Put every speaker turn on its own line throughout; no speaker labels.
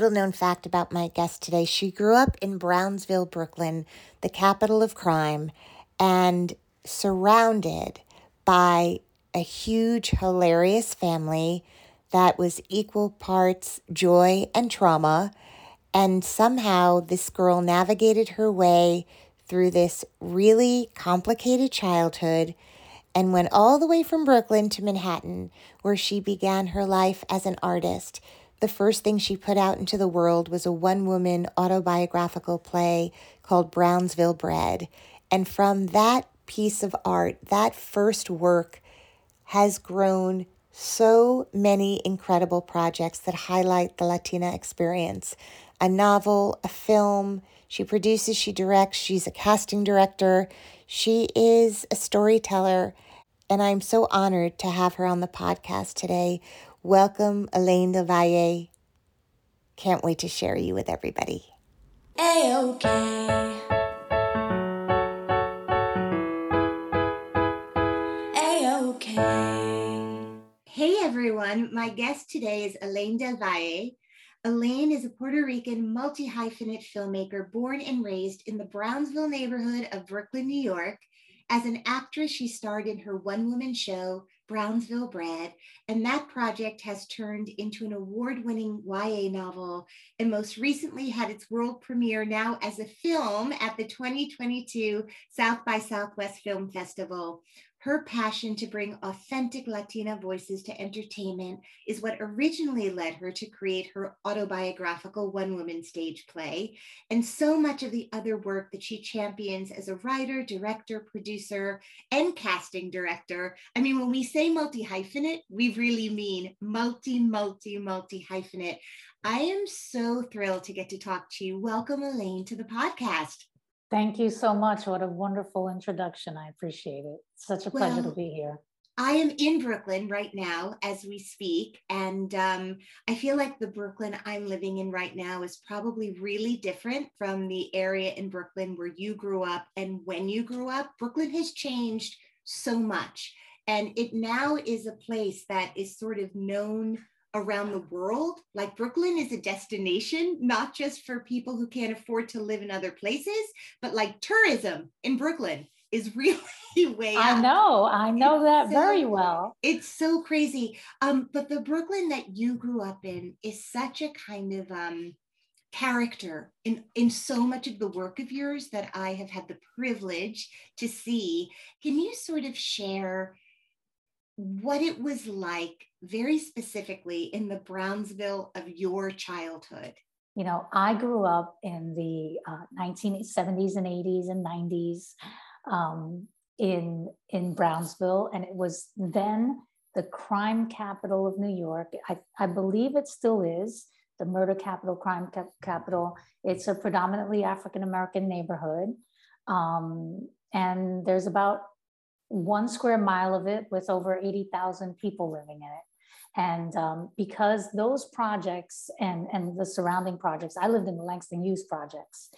Little
known fact about my guest today she grew up in Brownsville, Brooklyn, the capital of crime, and surrounded by a huge, hilarious family that was equal parts joy and trauma. And somehow this girl navigated her way through this really complicated childhood and went all the way from Brooklyn to Manhattan, where she began her life as an artist the first thing she put out into the world was a one woman autobiographical play called Brownsville Bred. And from that piece of art, that first work has grown so many incredible projects that highlight the Latina experience a novel, a film. She produces, she directs, she's a casting director, she is a storyteller. And I'm so honored to have her on the podcast today. Welcome, Elaine Del Valle. Can't wait to share you with everybody.
A-OK. A-OK.
Hey everyone, my guest today is Elaine Del Valle. Elaine is a Puerto Rican multi hyphenate filmmaker born and raised in the Brownsville neighborhood of Brooklyn, New York. As an actress, she starred in her one woman show, Brownsville Bred, and that project has turned into an award winning YA novel and most recently had its world premiere now as a film at the 2022 South by Southwest Film Festival. Her passion to bring authentic Latina voices to entertainment is what originally led her to create her autobiographical one woman stage play, and so much of the other work that she champions as a writer, director, producer, and casting director. I mean, when we say multi hyphenate, we really mean multi, multi, multi hyphenate. I am so thrilled to get to talk to you. Welcome, Elaine, to the podcast.
Thank you so much. What a wonderful introduction. I appreciate it. Such a pleasure well, to be here.
I am in Brooklyn right now as we speak. And um, I feel like the Brooklyn I'm living in right now is probably really different from the area in Brooklyn where you grew up and when you grew up. Brooklyn has changed so much. And it now is a place that is sort of known around the world. Like Brooklyn is a destination, not just for people who can't afford to live in other places, but like tourism in Brooklyn is really way
I
up.
know, I know
it's
that
so,
very well.
It's so crazy. Um, but the Brooklyn that you grew up in is such a kind of um character in in so much of the work of yours that I have had the privilege to see. Can you sort of share what it was like very specifically in the Brownsville of your childhood?
You know, I grew up in the uh, 1970s and 80s and 90s um, in, in Brownsville, and it was then the crime capital of New York. I, I believe it still is the murder capital, crime cap- capital. It's a predominantly African American neighborhood. Um, and there's about one square mile of it with over 80,000 people living in it. And um, because those projects and, and the surrounding projects, I lived in the Langston Hughes projects.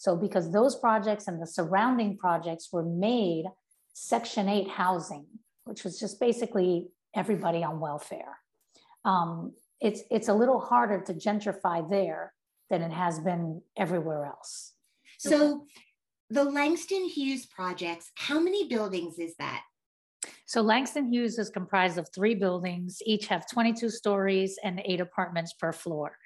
So because those projects and the surrounding projects were made Section 8 housing, which was just basically everybody on welfare. Um, it's, it's a little harder to gentrify there than it has been everywhere else.
So the Langston Hughes projects, how many buildings is that?
So Langston Hughes is comprised of three buildings, each have 22 stories and eight apartments per floor.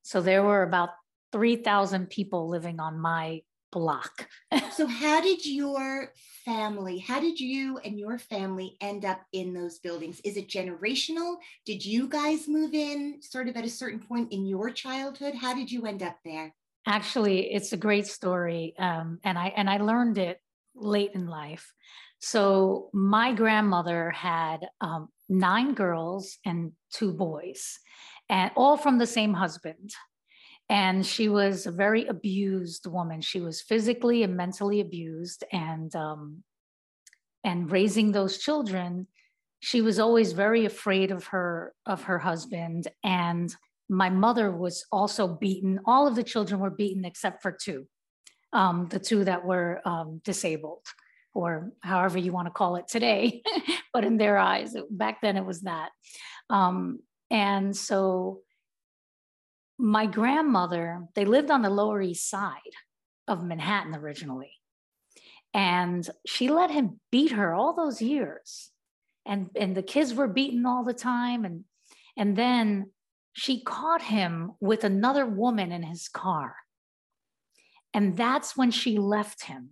So there were about 3,000 people living on my block.
so, how did your family, how did you and your family end up in those buildings? Is it generational? Did you guys move in sort of at a certain point in your childhood? How did you end up there?
Actually, it's a great story, um, and I and I learned it late in life. So my grandmother had um, nine girls and two boys, and all from the same husband. And she was a very abused woman. She was physically and mentally abused, and um, and raising those children, she was always very afraid of her of her husband. And my mother was also beaten. All of the children were beaten except for two, um, the two that were um, disabled or however you want to call it today. but in their eyes, back then it was that. Um, and so my grandmother, they lived on the Lower East Side of Manhattan originally. And she let him beat her all those years. And, and the kids were beaten all the time. And, and then she caught him with another woman in his car. And that's when she left him.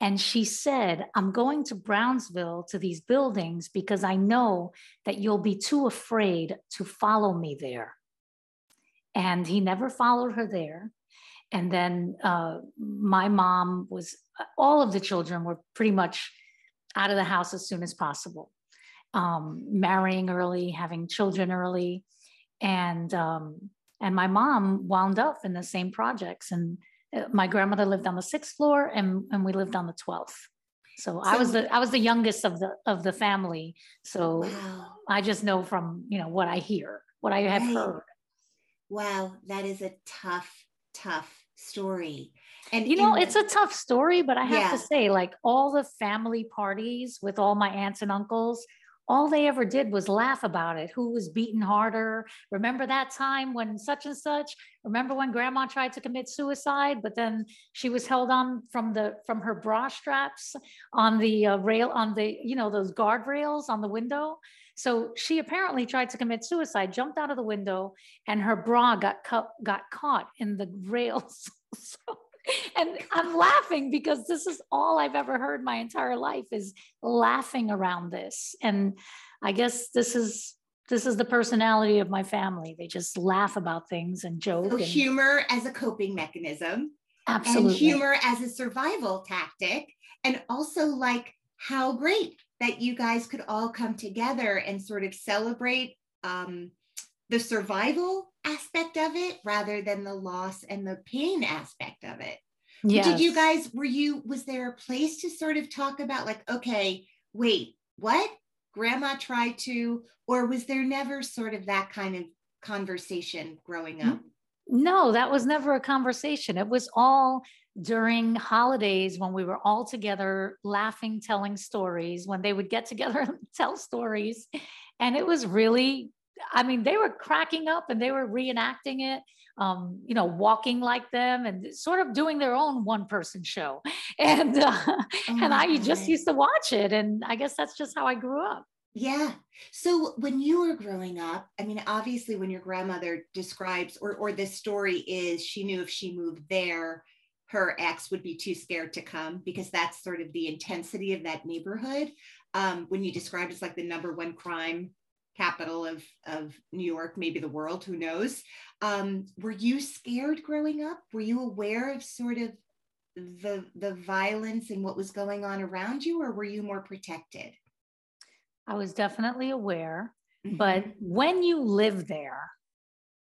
And she said, I'm going to Brownsville to these buildings because I know that you'll be too afraid to follow me there. And he never followed her there. And then uh, my mom was, all of the children were pretty much out of the house as soon as possible, um, marrying early, having children early. And, um, and my mom wound up in the same projects. And uh, my grandmother lived on the sixth floor and, and we lived on the 12th. So, so I was the I was the youngest of the of the family. So wow. I just know from you know what I hear, what I have right. heard.
Wow, that is a tough, tough story. And
you know, it's a tough story, but I have yeah. to say, like all the family parties with all my aunts and uncles, all they ever did was laugh about it. Who was beaten harder? Remember that time when such and such? Remember when grandma tried to commit suicide, but then she was held on from the from her bra straps on the uh, rail on the you know those guardrails on the window. So she apparently tried to commit suicide, jumped out of the window, and her bra got cut got caught in the rails. so and I'm laughing because this is all I've ever heard my entire life is laughing around this. And I guess this is this is the personality of my family. They just laugh about things and joke.
So
and,
humor as a coping mechanism.
Absolutely.
And humor as a survival tactic. And also like how great that you guys could all come together and sort of celebrate um, the survival aspect of it rather than the loss and the pain aspect of it. Yes. Did you guys, were you, was there a place to sort of talk about, like, okay, wait, what? Grandma tried to, or was there never sort of that kind of conversation growing up?
No, that was never a conversation. It was all during holidays when we were all together laughing, telling stories, when they would get together and tell stories. And it was really I mean, they were cracking up and they were reenacting it, um, you know, walking like them and sort of doing their own one person show. And, uh, oh and I God. just used to watch it. And I guess that's just how I grew up.
Yeah. So when you were growing up, I mean, obviously, when your grandmother describes, or, or this story is, she knew if she moved there, her ex would be too scared to come because that's sort of the intensity of that neighborhood. Um, when you describe it's like the number one crime capital of, of New York, maybe the world, who knows. Um, were you scared growing up? Were you aware of sort of the, the violence and what was going on around you, or were you more protected?
I was definitely aware, mm-hmm. but when you live there,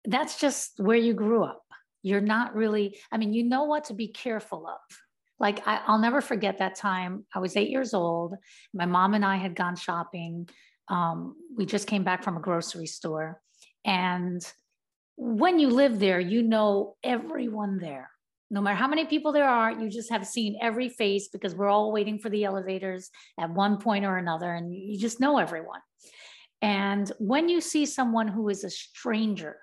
that's just where you grew up. You're not really, I mean, you know what to be careful of. Like, I, I'll never forget that time. I was eight years old. My mom and I had gone shopping um, we just came back from a grocery store. And when you live there, you know everyone there. No matter how many people there are, you just have seen every face because we're all waiting for the elevators at one point or another, and you just know everyone. And when you see someone who is a stranger,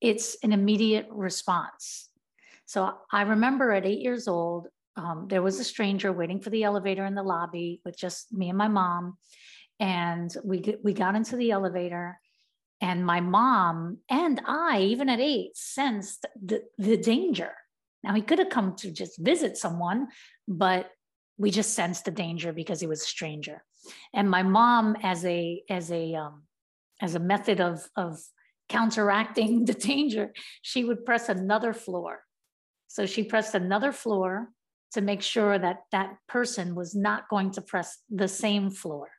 it's an immediate response. So I remember at eight years old, um, there was a stranger waiting for the elevator in the lobby with just me and my mom and we we got into the elevator and my mom and i even at eight sensed the, the danger Now, he could have come to just visit someone, but we just sensed the danger because he was a stranger. And my mom, as a as a um, as a method of of counteracting the danger, she would press another floor. So she pressed another floor to make sure that that person was not going to press the same floor.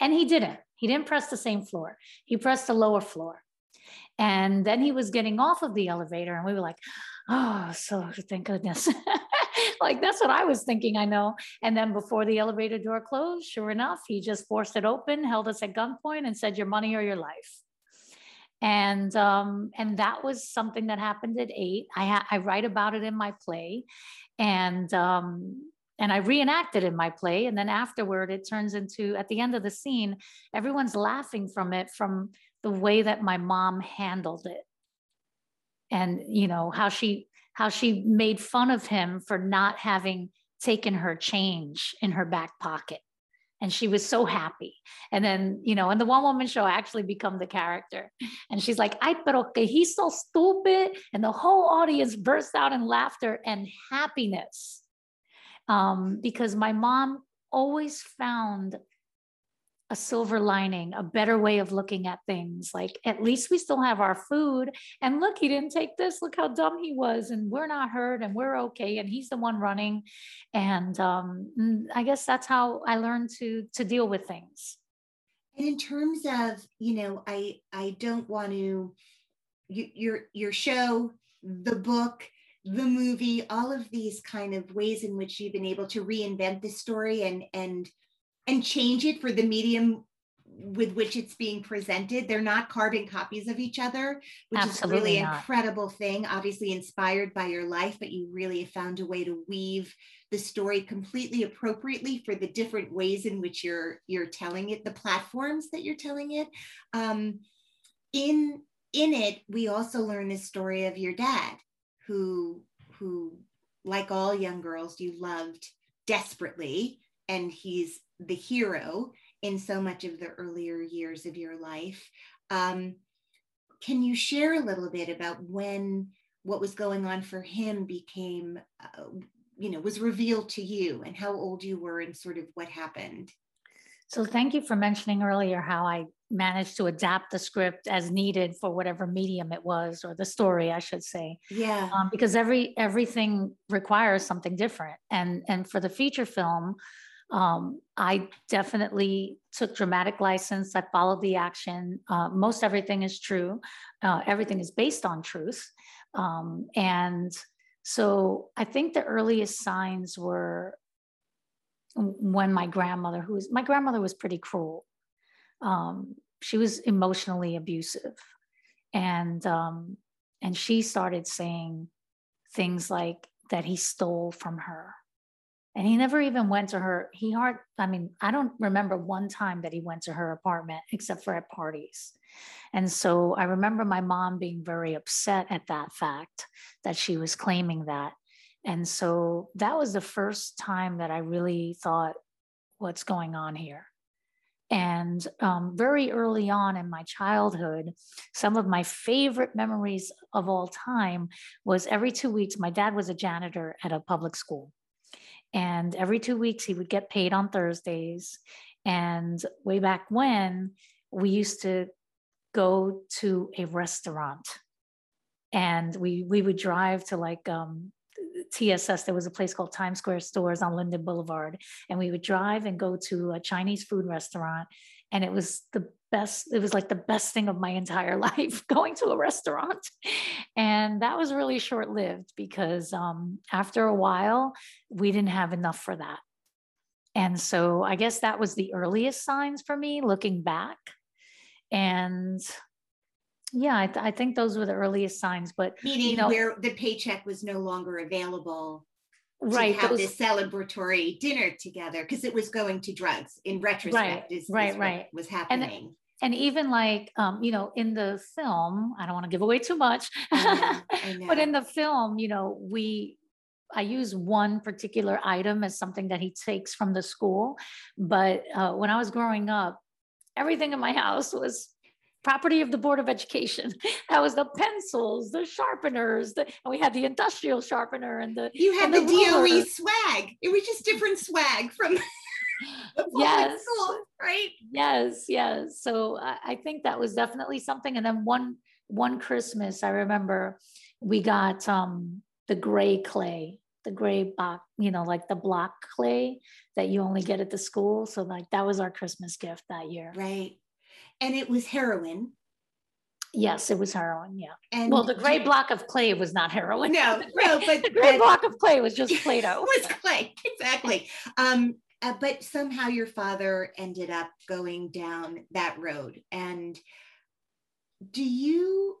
And he didn't. He didn't press the same floor. He pressed the lower floor. And then he was getting off of the elevator, and we were like, oh, so thank goodness. like that's what I was thinking, I know. And then before the elevator door closed, sure enough, he just forced it open, held us at gunpoint, and said, Your money or your life. And um, and that was something that happened at eight. I ha- I write about it in my play, and um, and I reenact it in my play. And then afterward, it turns into at the end of the scene, everyone's laughing from it from the way that my mom handled it and you know how she how she made fun of him for not having taken her change in her back pocket and she was so happy. And then you know in the one woman show actually become the character. And she's like i pero que he's so stupid. And the whole audience burst out in laughter and happiness. Um, because my mom always found a silver lining, a better way of looking at things. Like, at least we still have our food. And look, he didn't take this. Look how dumb he was. And we're not hurt and we're okay. And he's the one running. And um, mm, I guess that's how I learned to to deal with things.
And in terms of, you know, I I don't want to you, your your show, the book, the movie, all of these kind of ways in which you've been able to reinvent the story and and and change it for the medium with which it's being presented. They're not carbon copies of each other, which Absolutely is really an incredible thing. Obviously inspired by your life, but you really have found a way to weave the story completely appropriately for the different ways in which you're you're telling it, the platforms that you're telling it. Um, in in it, we also learn the story of your dad, who who, like all young girls, you loved desperately, and he's the hero in so much of the earlier years of your life. Um, can you share a little bit about when what was going on for him became, uh, you know, was revealed to you and how old you were and sort of what happened?
So, thank you for mentioning earlier how I managed to adapt the script as needed for whatever medium it was, or the story, I should say.
Yeah.
Um, because every everything requires something different, and and for the feature film, um, I definitely took dramatic license. I followed the action. Uh, most everything is true. Uh, everything is based on truth. Um, and so I think the earliest signs were when my grandmother, who was my grandmother, was pretty cruel. Um, she was emotionally abusive, and um, and she started saying things like that he stole from her and he never even went to her he hard i mean i don't remember one time that he went to her apartment except for at parties. And so i remember my mom being very upset at that fact that she was claiming that. And so that was the first time that i really thought what's going on here? And um, very early on in my childhood, some of my favorite memories of all time was every two weeks, my dad was a janitor at a public school. And every two weeks, he would get paid on Thursdays. And way back when, we used to go to a restaurant and we we would drive to like um, TSS. There was a place called Times Square Stores on Linden Boulevard, and we would drive and go to a Chinese food restaurant, and it was the best it was like the best thing of my entire life going to a restaurant. And that was really short lived because um, after a while we didn't have enough for that. And so i guess that was the earliest signs for me looking back. And yeah i, th- I think those were the earliest signs but
meaning you know, where the paycheck was no longer available
right
to have those, this celebratory dinner together because it was going to drugs in retrospect
right
is,
right
is
right.
was happening.
and, and even like um, you know in the film i don't want to give away too much but in the film you know we i use one particular item as something that he takes from the school but uh, when i was growing up everything in my house was property of the Board of Education. That was the pencils, the sharpeners, the, and we had the industrial sharpener and the
You had the,
ruler.
DOE swag. It was just different swag from the
Yes.
school, right?
Yes, yes. So I, I think that was definitely something. And then one one Christmas, I remember we got um the gray clay, the gray box, you know, like the block clay that you only get at the school. So like that was our Christmas gift that year.
Right. And it was heroin.
Yes, it was heroin. Yeah.
And
Well, the gray block of clay was not heroin.
No, no, but-
the gray
but-
block of clay was just Play-Doh.
was clay, exactly. Um, uh, but somehow your father ended up going down that road. And do you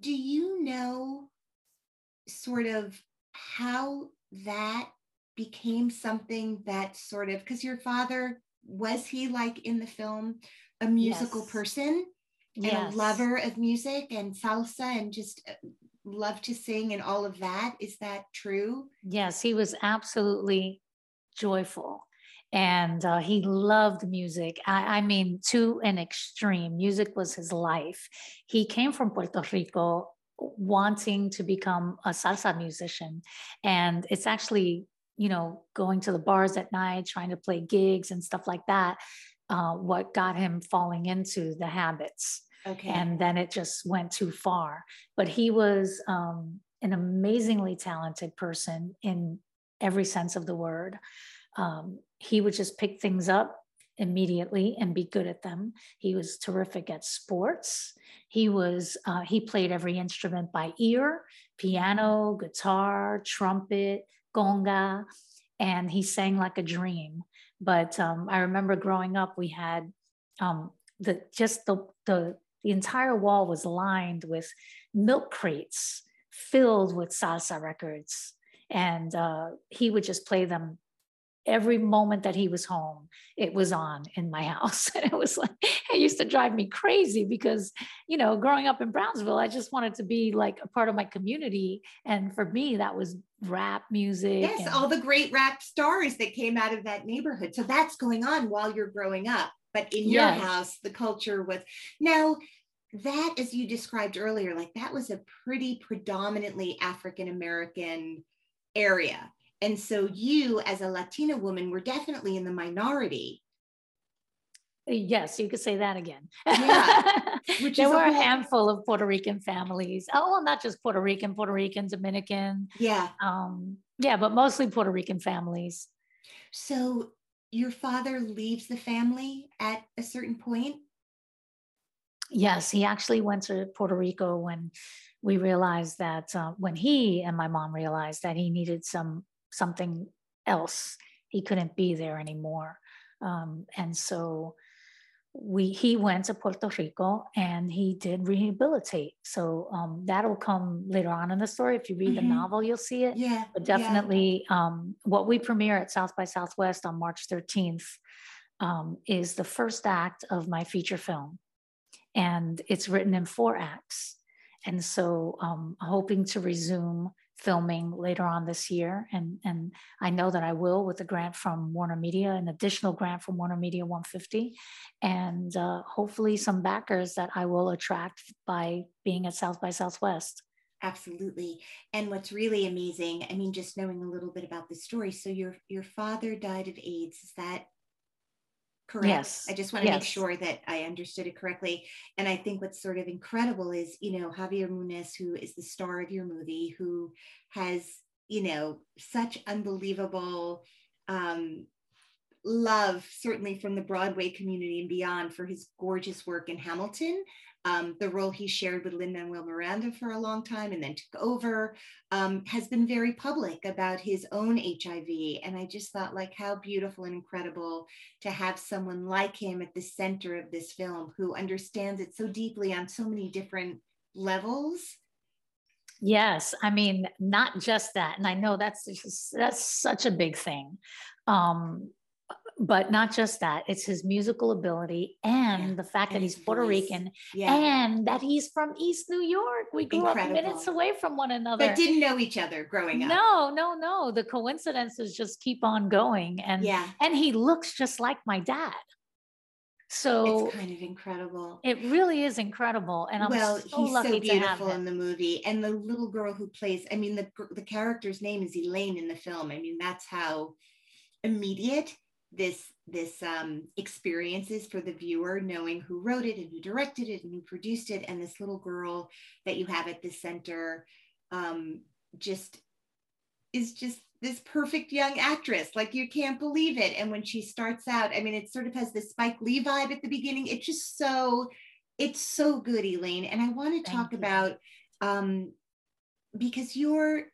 do you know sort of how that became something that sort of because your father was he like in the film a musical
Yes.
person and
Yes.
a lover of music and salsa and just uh, love to sing and all of that is that true
Yes, he was absolutely joyful and uh, he loved music. I, I mean, to an extreme. Music was his life. He came from Puerto Rico wanting to become a salsa musician. And it's actually, you know, going to the bars at night, trying to play gigs and stuff like that, uh, what got him falling into the habits
okay
and then it just went too far. But he was um, an amazingly talented person in every sense of the word. Um, he would just pick things up immediately and be good at them. He was terrific at sports. He was uh, he played every instrument by ear: piano, guitar, trumpet, conga, and he sang like a dream. But um, I remember growing up, we had um, the just the the the entire wall was lined with milk crates filled with salsa records and uh, he would just play them every moment that he was home it was on in my house. And it was like it used to drive me crazy because you know growing up in brownsville i just wanted to be like a part of my community. And for me that was rap music
yes
and-
all the great rap stars that came out of that neighborhood. So that's going on while you're growing up. But in your
Yes.
house the culture was now that as you described earlier like that was a pretty predominantly african american area and so you as a latina woman were definitely in the minority
Yes, you could say that again.
Yeah, which
there
is
were a handful of Puerto Rican families. Oh, well, not just Puerto Rican, Puerto Rican, Dominican.
yeah
Um, yeah, but mostly Puerto Rican families.
so your father leaves the family at a certain point
Yes, he actually went to Puerto Rico when we realized that uh, when he and my mom realized that he needed some something else, he couldn't be there anymore. Um, and so we he went to Puerto Rico and he did rehabilitate. So um, that'll come later on in the story. If you read the
Mhm.
novel, you'll see it.
yeah
But
yeah.
definitely, um, what we premiere at South by Southwest on March 13th um, is the first act of my feature film. And it's written in four acts. And so um, hoping to resume filming later on this year. And, and I know that I will with a grant from Warner Media, an additional grant from Warner Media 150, and uh, hopefully some backers that I will attract by being at South by Southwest.
Absolutely. And what's really amazing, I mean, just knowing a little bit about the story. So your your father died of AIDS. Is that correct?
Yes,
I just want to make sure that I understood it correctly. And I think what's sort of incredible is, you know, Javier Muñoz, who is the star of your movie, who has, you know, such unbelievable um love certainly from the broadway community and beyond for his gorgeous work in hamilton um, the role he shared with Lin Manuel Miranda for a long time and then took over, um, has been very public about his own HIV. And I just thought, like, how beautiful and incredible to have someone like him at the center of this film who understands it so deeply on so many different levels.
Yes, I mean not just that, and I know that's just, that's such a big thing, um, but not just that. It's his musical ability and
Yeah,
the fact
and
that he's Puerto
voice.
Rican
Yeah.
and that he's from East New York. We grew up minutes away from one another.
but didn't know each other growing up.
No, no, no. The coincidences just keep on going, and
Yeah.
and he looks just like my dad. So
it's kind of incredible.
it really is incredible, and I'm
well,
so
he's
lucky
so
to have
beautiful in the movie, and the little girl who plays. I mean, the the character's name is Elaine in the film. I mean, that's how immediate this this um, experience is for the viewer, knowing who wrote it and who directed it and who produced it, and this little girl that you have at the center, um, just is just this perfect young actress. Like you can't believe it. And when she starts out, I mean, it sort of has this Spike Lee vibe at the beginning. It's just so, it's so good, Elaine. And I want to talk
you.
about um, because you're,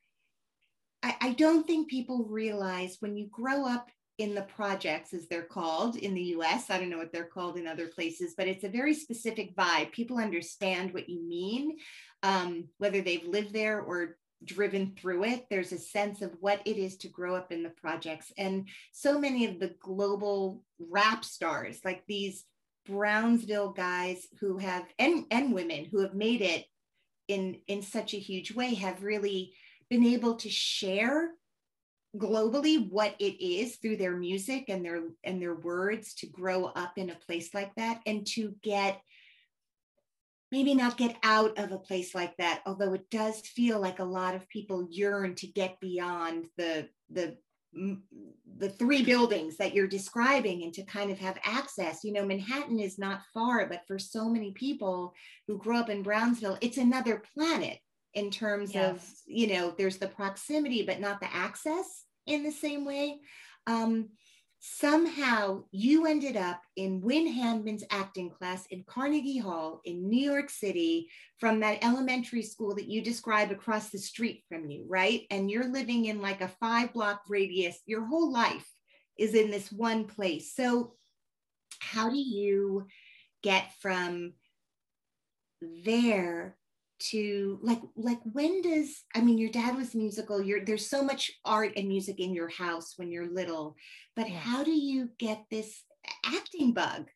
I, I don't think people realize when you grow up in the projects, as they're called in the US, I don't know what they're called in other places, but it's a very specific vibe. People understand what you mean, um, whether they've lived there or driven through it. There's a sense of what it is to grow up in the projects. And so many of the global rap stars, like these Brownsville guys who have, and, and women who have made it in, in such a huge way, have really been able to share globally what it is through their music and their and their words to grow up in a place like that and to get maybe not get out of a place like that although it does feel like a lot of people yearn to get beyond the the the three buildings that you're describing and to kind of have access. You know manhattan is not far but for so many people who grew up in brownsville it's another planet in terms of you know there's the proximity but not the access in the same way um, somehow you ended up in Wynn Handman's acting class in Carnegie Hall in New York City from that elementary school that you describe across the street from you, right? And you're living in like a five block radius. Your whole life is in this one place. So, how do you get from there to like like when does i mean your dad was musical you're there's so much art and music in your house when you're little but
Yes.
how do you get this acting bug?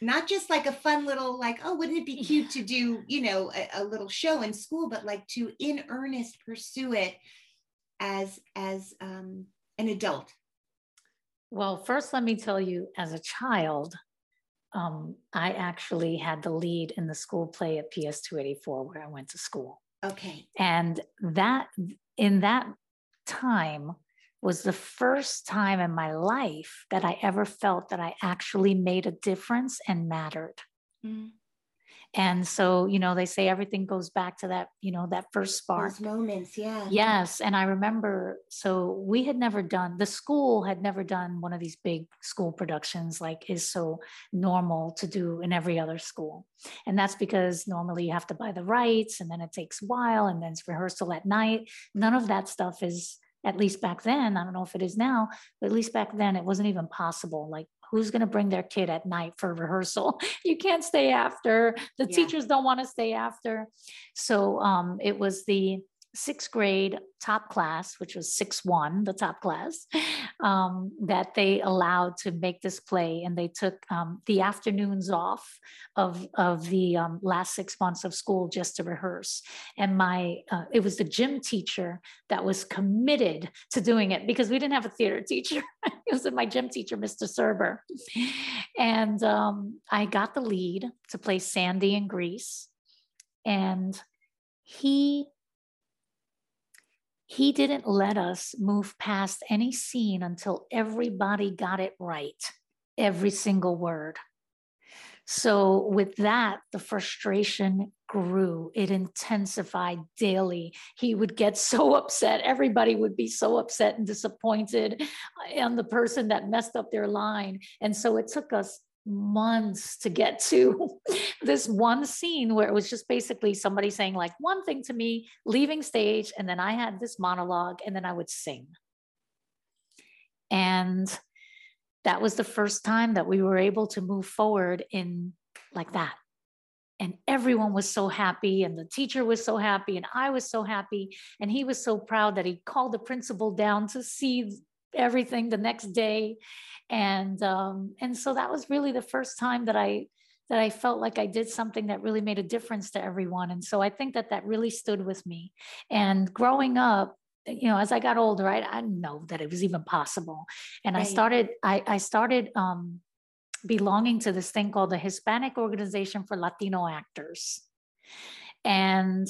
Not just like a fun little like oh wouldn't it be cute to do you know a, a little show in school but like to in earnest pursue it as as um an adult?
Well, first, let me tell you, as a child, um, I actually had the lead in the school play at PS 284 where I went to school.
okay
And that, in that time, was the first time in my life that I ever felt that I actually made a difference and mattered.
Mm.
And so, you know, they say everything goes back to that, you know, that first spark.
those moments yeah
Yes. And I remember, so we had never done, the school had never done one of these big school productions like is so normal to do in every other school. And that's because normally you have to buy the rights and then it takes a while and then it's rehearsal at night. None of that stuff is, at least back then, I don't know if it is now, but at least back then it wasn't even possible. Like, who's going to bring their kid at night for rehearsal? You can't stay after. The
Yeah.
teachers don't want to stay after. So um, it was the sixth grade top class, which was six one, the top class, um, that they allowed to make this play, and they took um, the afternoons off of of the um, last six months of school just to rehearse. And my uh, it was the gym teacher that was committed to doing it because we didn't have a theater teacher. it was my gym teacher, Mr. Serber, and um, I got the lead to play Sandy in Grease, and he he didn't let us move past any scene until everybody got it right, every single word. So, with that, the frustration grew, it intensified daily. He would get so upset. Everybody would be so upset and disappointed uh, on the person that messed up their line. And so, it took us months to get to this one scene where it was just basically somebody saying like one thing to me leaving stage and then i had this monologue and then i would sing. And that was the first time that we were able to move forward in like that. And everyone was so happy and the teacher was so happy and i was so happy and he was so proud that he called the principal down to see everything the next day. And um, and so that was really the first time that i that i felt like i did something that really made a difference to everyone. And so i think that that really stood with me. And growing up you know as i got older i, I didn't know that it was even possible. And i started i, I started um, belonging to this thing called the Hispanic Organization for Latino Actors. And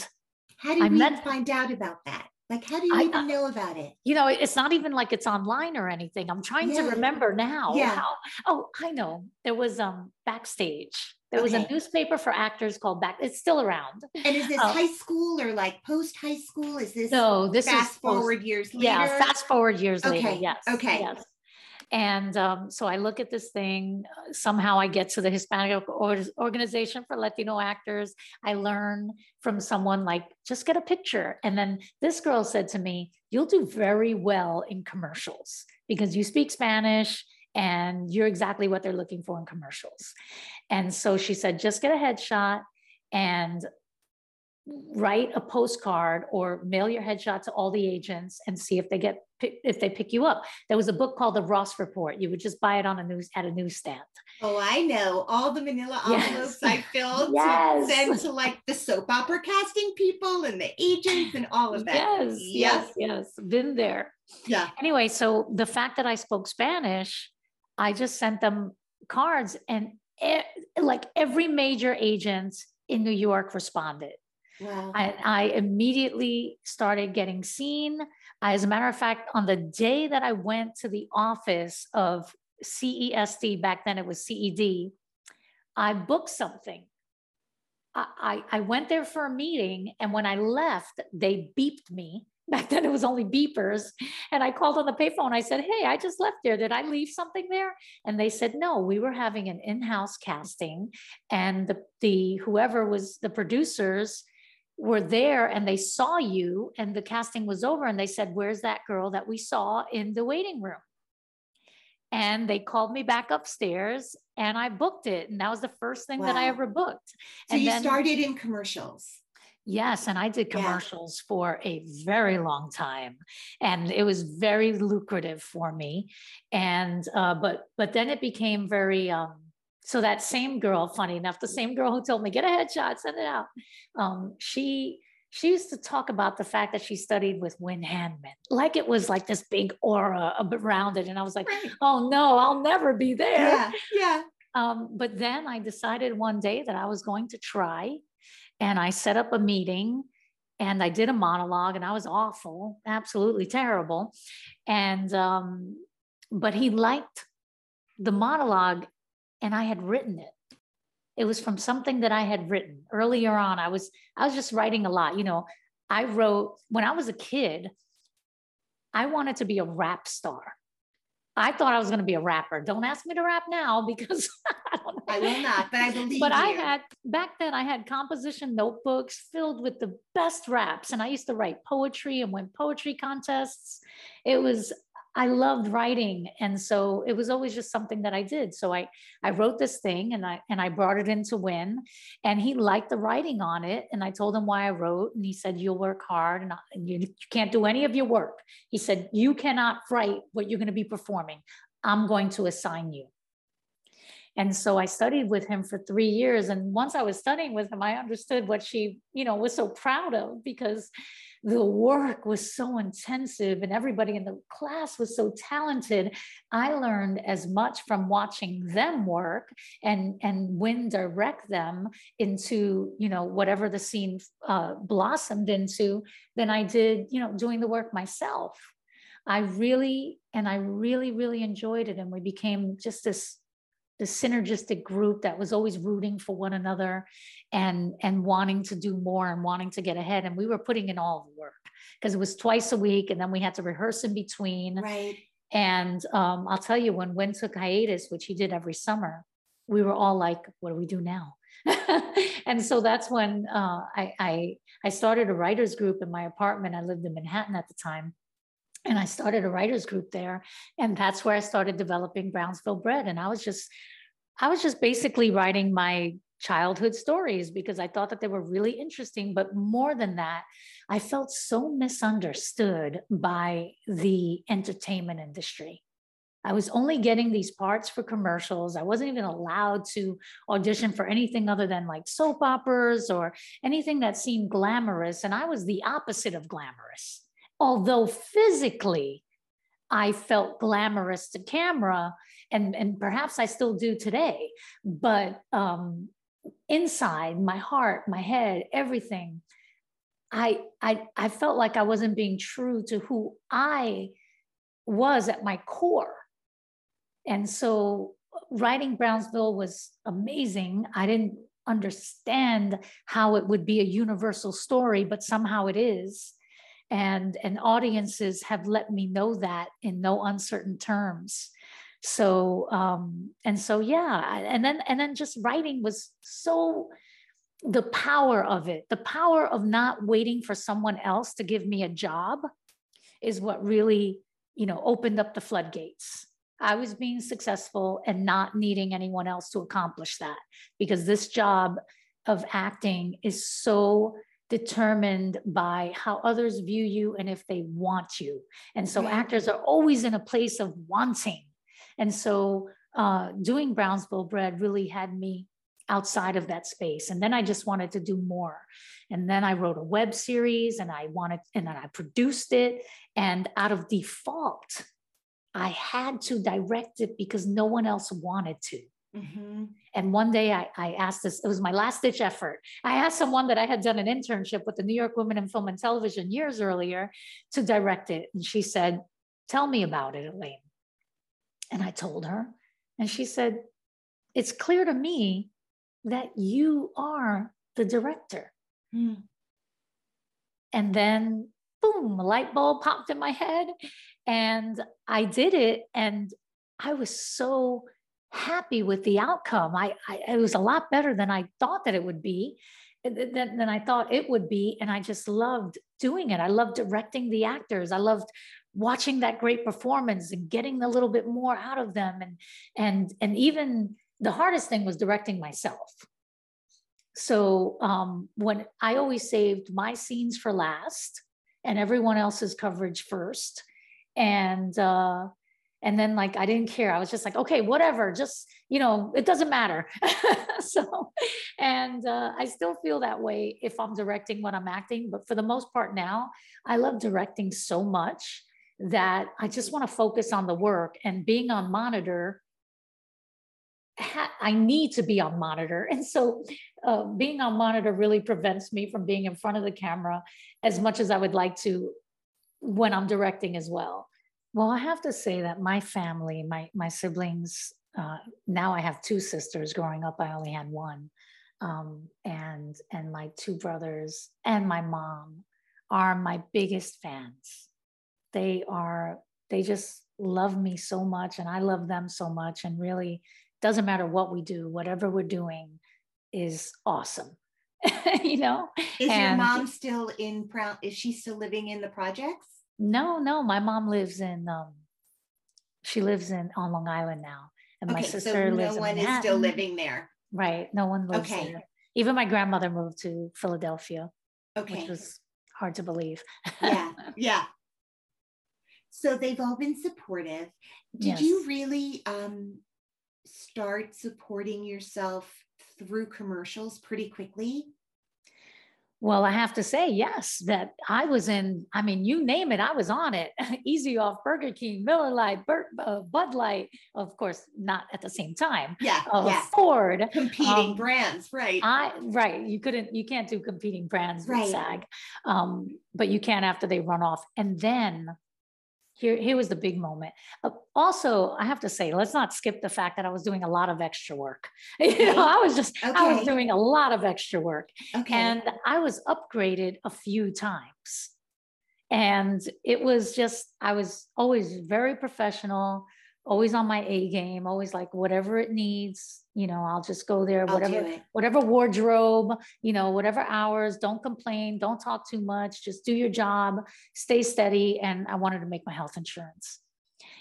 How did
I
we
met-
find out about that? Like, how do you
I-
even know about it?
you know, it's not even like it's online or anything. I'm trying to remember now.
Yeah.
How, oh, I know. There was um backstage. There was a newspaper for actors called Back. It's still around.
And is this
Oh.
high school or like post high school? Is this
No, this
fast
is post-
forward years later?
Yeah, fast forward years later.
Okay,
Yes.
okay.
Yes. And um, so I look at this thing. uh, Somehow I get to the Hispanic Or- Organization for Latino Actors. I learn from someone like, just get a picture. And then this girl said to me, You'll do very well in commercials because you speak Spanish and you're exactly what they're looking for in commercials. And so she said, Just get a headshot and write a postcard or mail your headshot to all the agents and see if they get if they pick you up. There was a book called The Ross Report. You would just buy it on a news at a newsstand.
Oh, I know. All the manila
Yes.
envelopes I filled
Yes.
to send to like the soap opera casting people and the agents and all of that.
Yes, yes, yes, been there.
Yeah.
Anyway, so the fact that I spoke Spanish, I just sent them cards, and e- like every major agent in New York responded.
Wow.
I, I immediately started getting seen. As a matter of fact, on the day that I went to the office of CESD, back then it was CED, I booked something. I, I, I went there for a meeting, and when I left, they beeped me. Back then it was only beepers. And I called on the payphone. I said, Hey, I just left there. Did I leave something there? And they said, No, we were having an in house casting, and the, the whoever was the producers were there and they saw you and the casting was over and they said where's that girl that we saw in the waiting room and they called me back upstairs and i booked it and that was the first thing that i ever booked
So
and
you
then-
started in commercials.
Yes, and I did
Yeah.
commercials for a very long time, and it was very lucrative for me. And uh, but but then it became very. Um, so that same girl, funny enough, the same girl who told me get a headshot, send it out. Um, she she used to talk about the fact that she studied with Wynn Handman, like it was like this big aura around it, and I was like,
Right.
oh no, I'll never be there.
Yeah. Yeah.
Um, but then I decided one day that I was going to try, and I set up a meeting and I did a monologue, and I was awful, absolutely terrible. And, um, but he liked the monologue, and I had written it. It was from something that I had written earlier on. I was, I was just writing a lot. You know, I wrote when I was a kid, I wanted to be a rap star. I thought I was going to be a rapper. Don't ask me to rap now because I don't know.
I will not, but I believe
But I had back then I had composition notebooks filled with the best raps and I used to write poetry and win poetry contests. It was I loved writing and so it was always just something that I did. So I I wrote this thing and I and I brought it in to Wynn and he liked the writing on it and I told him why I wrote and he said you'll work hard and, I, and you, you can't do any of your work. He said you cannot write what you're going to be performing. I'm going to assign you. And so I studied with him for three years. And once I was studying with him, I understood what she, you know, was so proud of because the work was so intensive and everybody in the class was so talented. I learned as much from watching them work and and Wynn direct them into, you know, whatever the scene uh, blossomed into than I did, you know, doing the work myself. I really, and I really, really enjoyed it. And we became just this the synergistic group that was always rooting for one another and and wanting to do more and wanting to get ahead. And we were putting in all the work because it was twice a week and then we had to rehearse in between.
Right.
and um, i'll tell you when Wynn took hiatus which he did every summer we were all like what do we do now? And so that's when uh, I, I i started a writers group in my apartment. I lived in manhattan at the time and I started a writers group there. And that's where I started developing Brownsville Bred. And I was just, I was just basically writing my childhood stories because I thought that they were really interesting. But more than that, I felt so misunderstood by the entertainment industry. I was only getting these parts for commercials. I wasn't even allowed to audition for anything other than like soap operas or anything that seemed glamorous. And I was the opposite of glamorous although physically I felt glamorous to camera, and and perhaps I still do today. But um, inside, my heart, my head, everything, I I I felt like I wasn't being true to who I was at my core. And so writing Brownsville was amazing. I didn't understand how it would be a universal story, but somehow it is. And, and audiences have let me know that in no uncertain terms. So um, and so yeah, and then and then just writing was so the power of it, the power of not waiting for someone else to give me a job is what really, you know, opened up the floodgates. I was being successful and not needing anyone else to accomplish that because this job of acting is so determined by how others view you and if they want you. And so actors are always in a place of wanting. And so uh, doing Brownsville Bred really had me outside of that space. And then I just wanted to do more. And then I wrote a web series and I wanted, and then I produced it. And out of default, I had to direct it because no one else wanted to. Mm-hmm. And one day I, I asked this, it was my last ditch effort. I asked someone that I had done an internship with the New York Women in Film and Television years earlier to direct it. And she said, Tell me about it, Elaine. And I told her, and she said, It's clear to me that you are the director. Mm. And then, boom, a light bulb popped in my head and I did it. And I was so happy with the outcome. I, I, it was a lot better than I thought that it would be, than, than I thought it would be. And I just loved doing it. I loved directing the actors. I loved watching that great performance and getting a little bit more out of them. And, and, and even the hardest thing was directing myself. So um, when I always saved my scenes for last and everyone else's coverage first, and uh, and then like I didn't care. I was just like, okay, whatever, just you know, it doesn't matter. so, and uh, I still feel that way if I'm directing when I'm acting, but for the most part now, I love directing so much that I just want to focus on the work and being on monitor I need to be on monitor. And so uh, being on monitor really prevents me from being in front of the camera as much as I would like to when I'm directing as well. Well, I have to say that my family, my, my siblings, uh, now I have two sisters. Growing up, I only had one. Um, and, and my two brothers and my mom are my biggest fans. They are, they just love me so much and I love them so much. And really, doesn't matter what we do, whatever we're doing is awesome. you know?
Is and your mom still in? Is she still living in the projects?
No, no. My mom lives in um she lives in on Long Island now. And okay, my sister so lives
no one is still living there.
Right. No one lives okay. there. Even my grandmother moved to Philadelphia.
Okay.
Which was hard to believe.
yeah. Yeah. So they've all been supportive. Did yes. you really um start supporting yourself through commercials pretty quickly?
Well, I have to say, yes, that I was in, I mean, you name it, I was on it. Easy off Burger King, Miller Lite, Bur- uh, Bud Light, of course, not at the same time.
Yeah.
Uh,
yeah.
Ford.
Competing um, brands, right.
I, right. You couldn't, you can't do competing brands with. SAG, um, but you can after they run off. And then here, here was the big moment. Uh, also, I have to say, let's not skip the fact that I was doing a lot of extra work. Okay. you know, I was just, okay. I was doing a lot of extra work. Okay. And I was upgraded a few times. And it was just, I was always very professional, always on my A game, always like whatever it needs, you know, I'll just go there, whatever, whatever wardrobe, you know, whatever hours, don't complain, don't talk too much, just do your job, stay steady. And I wanted to make my health insurance.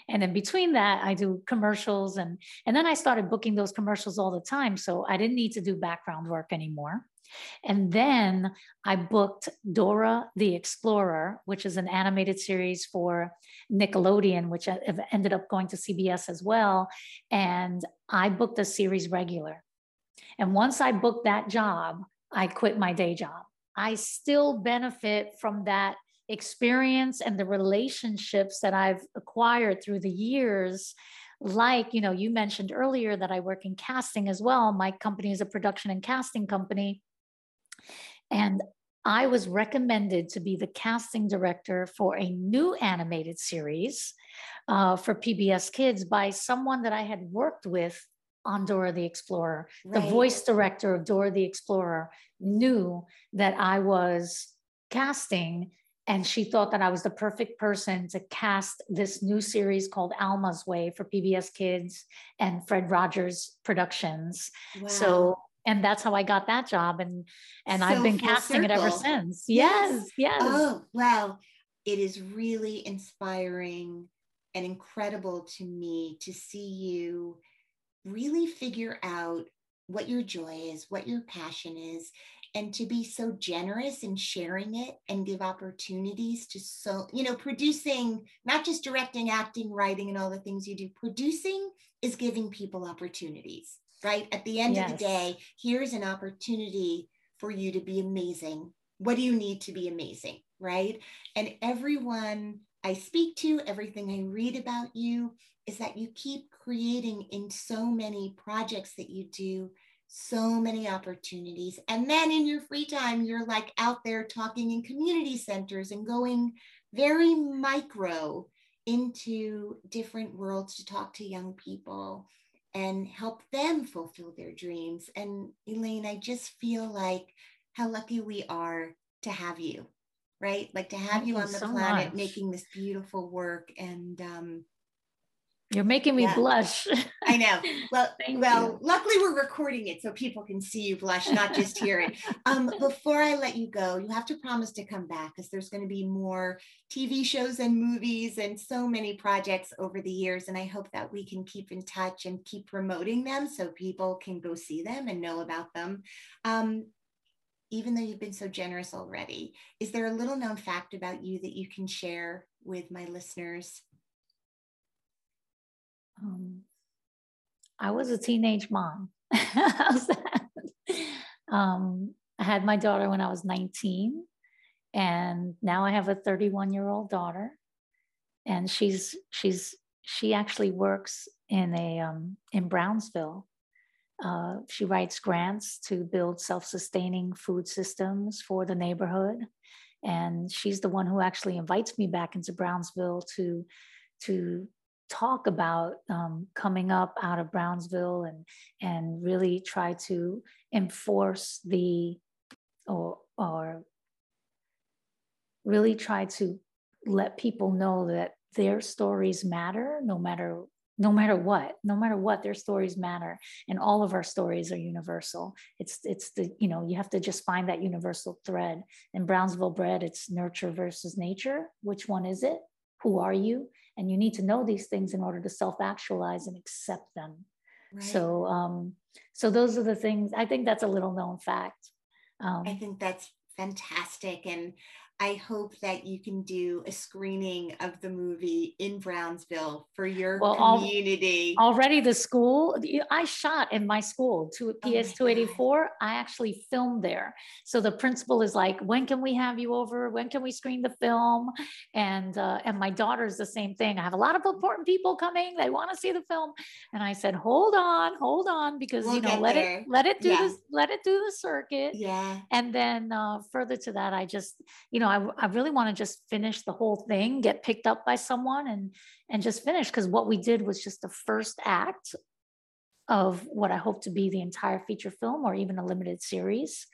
And then between that, I do commercials and and then I started booking those commercials all the time. So I didn't need to do background work anymore. And then I booked Dora the Explorer, which is an animated series for Nickelodeon, which ended up going to CBS as well. And I booked a series regular. And once I booked that job, I quit my day job. I still benefit from that experience and the relationships that I've acquired through the years like you know you mentioned earlier that i work in casting as well my company is a production and casting company and i was recommended to be the casting director for a new animated series uh, for pbs kids by someone that i had worked with on dora the explorer right. the voice director of dora the explorer knew that i was casting and she thought that I was the perfect person to cast this new series called Alma's Way for PBS Kids and Fred Rogers Productions. Wow. So and that's how I got that job and and so I've been casting circle. it ever since. Yes, yes.
Oh, wow. it is really inspiring and incredible to me to see you really figure out what your joy is, what your passion is, and to be so generous in sharing it and give opportunities to so you know producing not just directing acting writing and all the things you do producing is giving people opportunities right at the end yes. of the day here's an opportunity for you to be amazing what do you need to be amazing right and everyone i speak to everything i read about you is that you keep creating in so many projects that you do so many opportunities. And then in your free time, you're like out there talking in community centers and going very micro into different worlds to talk to young people and help them fulfill their dreams. And Elaine, I just feel like how lucky we are to have you, right? Like to have Thank you on the so planet much. making this beautiful work. And um,
you're making me yeah. blush.
I know. Well, well, you. luckily we're recording it so people can see you blush, not just hear it. Um, before I let you go, you have to promise to come back because there's going to be more TV shows and movies and so many projects over the years. And I hope that we can keep in touch and keep promoting them so people can go see them and know about them. Um, even though you've been so generous already, is there a little known fact about you that you can share with my listeners?
Um, I was a teenage mom. um, I had my daughter when I was 19, and now I have a 31 year old daughter, and she's she's she actually works in a um, in Brownsville. Uh, she writes grants to build self-sustaining food systems for the neighborhood, and she's the one who actually invites me back into Brownsville to to talk about um, coming up out of Brownsville and and really try to enforce the or or really try to let people know that their stories matter no matter no matter what no matter what their stories matter and all of our stories are universal. It's it's the you know you have to just find that universal thread. In brownsville bred it's nurture versus nature. Which one is it? Who are you and you need to know these things in order to self-actualize and accept them. Right. so um so those are the things i think that's a little known fact.
Um, i think that's fantastic. And I hope that you can do a screening of the movie in Brownsville for your well, community.
already, the school I shot in my school to PS eighty four. I actually filmed there. So the principal is like, "When can we have you over? When can we screen the film?" And uh, and my daughter's the same thing. I have a lot of important people coming. They want to see the film, and I said, "Hold on, hold on, because we'll you know, let there. it let it do yeah. this, let it do the circuit."
Yeah.
And then uh, further to that, I just you know know, I, I really want to just finish the whole thing, get picked up by someone and and just finish. Because what we did was just the first act of what I hope to be the entire feature film or even a limited series.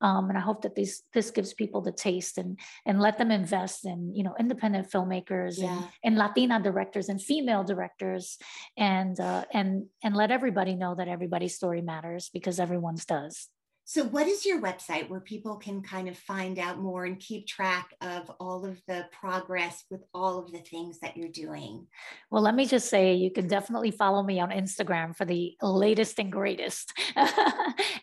Um, and I hope that this this gives people the taste and and let them invest in you know independent filmmakers yeah. and, and Latina directors and female directors and uh, and and let everybody know that everybody's story matters because everyone's does.
So, what is your website where people can kind of find out more and keep track of all of the progress with all of the things that you're doing?
Well, let me just say you can definitely follow me on Instagram for the latest and greatest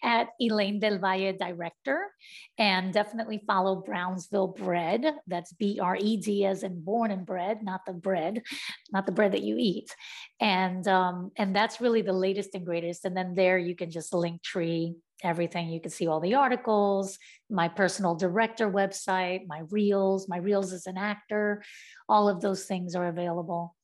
at Elaine Del Valle Director. And definitely follow Brownsville Bred. That's B R E D as in born and bred, not the bread, not the bread that you eat. And um, and that's really the latest and greatest. And then there you can just link tree everything. You can see all the articles, my personal director website, my reels, my reels as an actor. All of those things are available.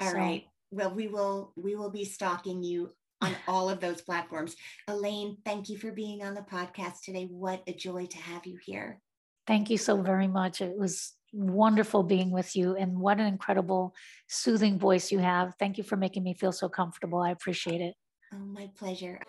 All so, right. Well, we will we will be stalking you on all of those platforms. Elaine, thank you for being on the podcast today. What a joy to have you here.
Thank you so very much. It was wonderful being with you and what an incredible soothing voice you have. Thank you for making me feel so comfortable. I appreciate it.
Oh, my pleasure.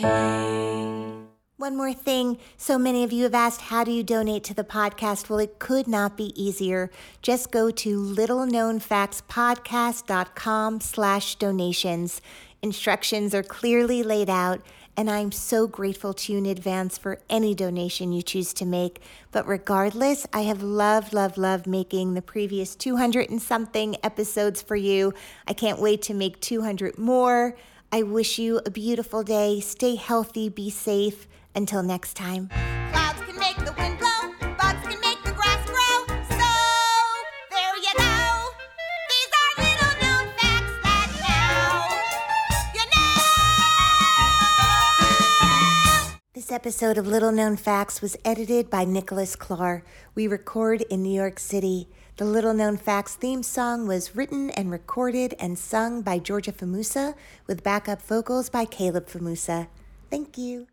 One more thing. So many of you have asked, how do you donate to the podcast? Well, it could not be easier. Just go to littleknownfactspodcast.com slash donations. Instructions are clearly laid out, and I'm so grateful to you in advance for any donation you choose to make. But regardless, I have loved, loved, loved making the previous 200 and something episodes for you. I can't wait to make 200 more. I wish you a beautiful day. Stay healthy, be safe. Until next time. Clouds can make the wind blow, bugs can make the grass grow. So, there you go. These are little known facts that now you know. This episode of Little Known Facts was edited by Nicholas Clark. We record in New York City. The Little Known Facts theme song was written and recorded and sung by Georgia Famusa with backup vocals by Caleb Famusa. Thank you.